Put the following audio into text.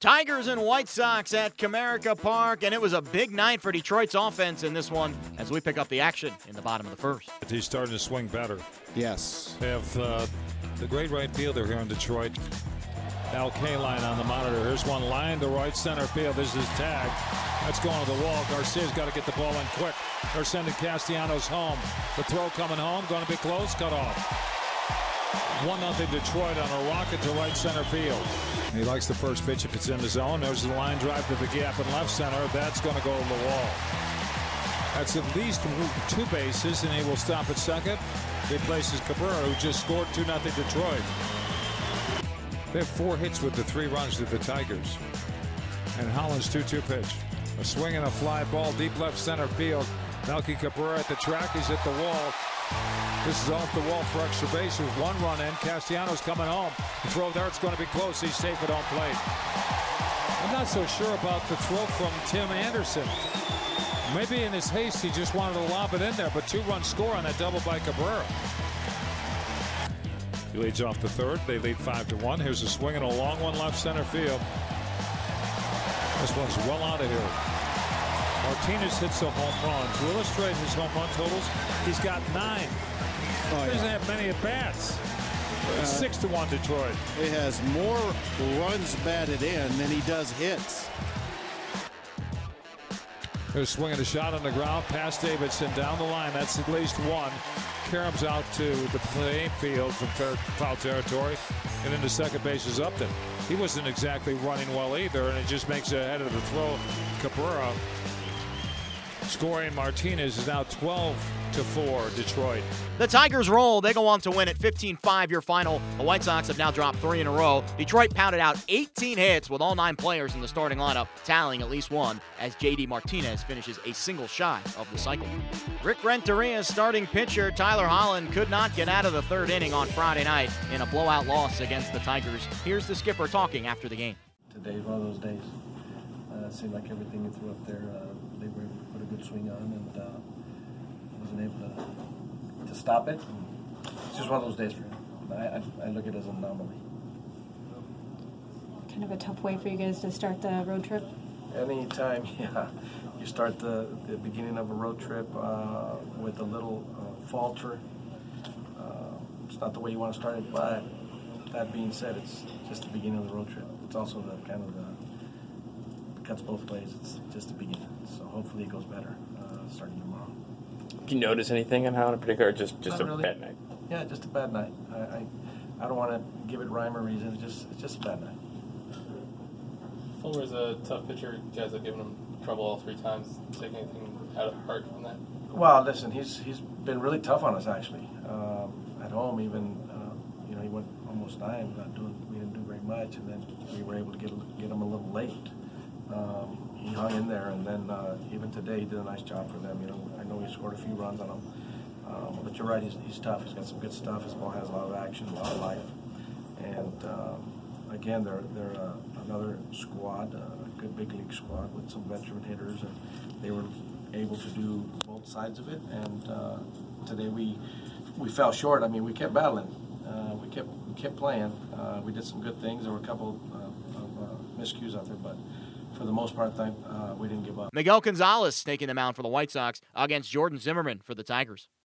Tigers and White Sox at Comerica Park, and it was a big night for Detroit's offense in this one as we pick up the action in the bottom of the first. He's starting to swing better. Yes. They have uh, the great right fielder here in Detroit, Al Kaline on the monitor. Here's one line to right center field. This is tag. That's going to the wall. Garcia's got to get the ball in quick. They're sending Castellanos home. The throw coming home, going to be close, cut off. 1 0 Detroit on a rocket to right center field. He likes the first pitch if it's in the zone. There's the line drive to the gap in left center. That's going to go to the wall. That's at least two bases, and he will stop at second. Replaces Cabrera, who just scored 2 0 Detroit. They have four hits with the three runs to the Tigers. And Holland's 2 2 pitch. A swing and a fly ball deep left center field. Melky Cabrera at the track. He's at the wall. This is off the wall for extra base. with one run in. Castellanos coming home. The throw there, it's going to be close. He's safe at home plate. I'm not so sure about the throw from Tim Anderson. Maybe in his haste, he just wanted to lob it in there, but two-run score on that double by Cabrera. He leads off the third. They lead five to one. Here's a swing and a long one left center field. This one's well out of here. Martinez hits a home run. To illustrate his home run totals, he's got nine. Oh, he doesn't have many at bats. Uh, six to one Detroit. He has more runs batted in than he does hits. They're swinging a shot on the ground past Davidson down the line. That's at least one. Karem's out to the playing field from foul territory, and into second base is Upton. He wasn't exactly running well either, and it just makes it ahead of the throw. Cabrera scoring Martinez is now 12 to 4 Detroit. The Tigers roll. They go on to win at 15-5 your final. The White Sox have now dropped 3 in a row. Detroit pounded out 18 hits with all 9 players in the starting lineup, tallying at least one as JD Martinez finishes a single shy of the cycle. Rick Renteria's starting pitcher Tyler Holland could not get out of the 3rd inning on Friday night in a blowout loss against the Tigers. Here's the skipper talking after the game. Today's one of those days. Uh, it seemed like everything you threw up there, uh, they were able to put a good swing on, and uh, wasn't able to, to stop it. It's just one of those days for him. I, I, I look at it as an anomaly. Kind of a tough way for you guys to start the road trip. Anytime, yeah, you start the, the beginning of a road trip uh, with a little uh, falter. Uh, it's not the way you want to start it, but that being said, it's just the beginning of the road trip. It's also the kind of the cuts both ways. It's just the beginning. So hopefully it goes better uh, starting tomorrow. Do you notice anything on how in particular, just just Not a really. bad night? Yeah, just a bad night. I, I, I don't want to give it rhyme or reason. It's just it's just a bad night. Fulmer's a tough pitcher. You guys have given him trouble all three times. Take anything out of heart from that? Well, listen, he's he's been really tough on us actually. Um, at home, even uh, you know he went almost nine, not doing we didn't do very much, and then we were able to get get him a little late. Um, he hung in there, and then uh, even today he did a nice job for them. You know, I know he scored a few runs on them, um, but you're right, he's, he's tough. He's got some good stuff. His ball has a lot of action, a lot of life, and um, again, they're they're uh, another squad, uh, a good big league squad with some veteran hitters, and they were able to do both sides of it. And uh, today we we fell short. I mean, we kept battling. Uh, we kept we kept playing. Uh, we did some good things. There were a couple uh, of uh, miscues out there, but for the most part, uh, we didn't give up. Miguel Gonzalez taking the mound for the White Sox against Jordan Zimmermann for the Tigers.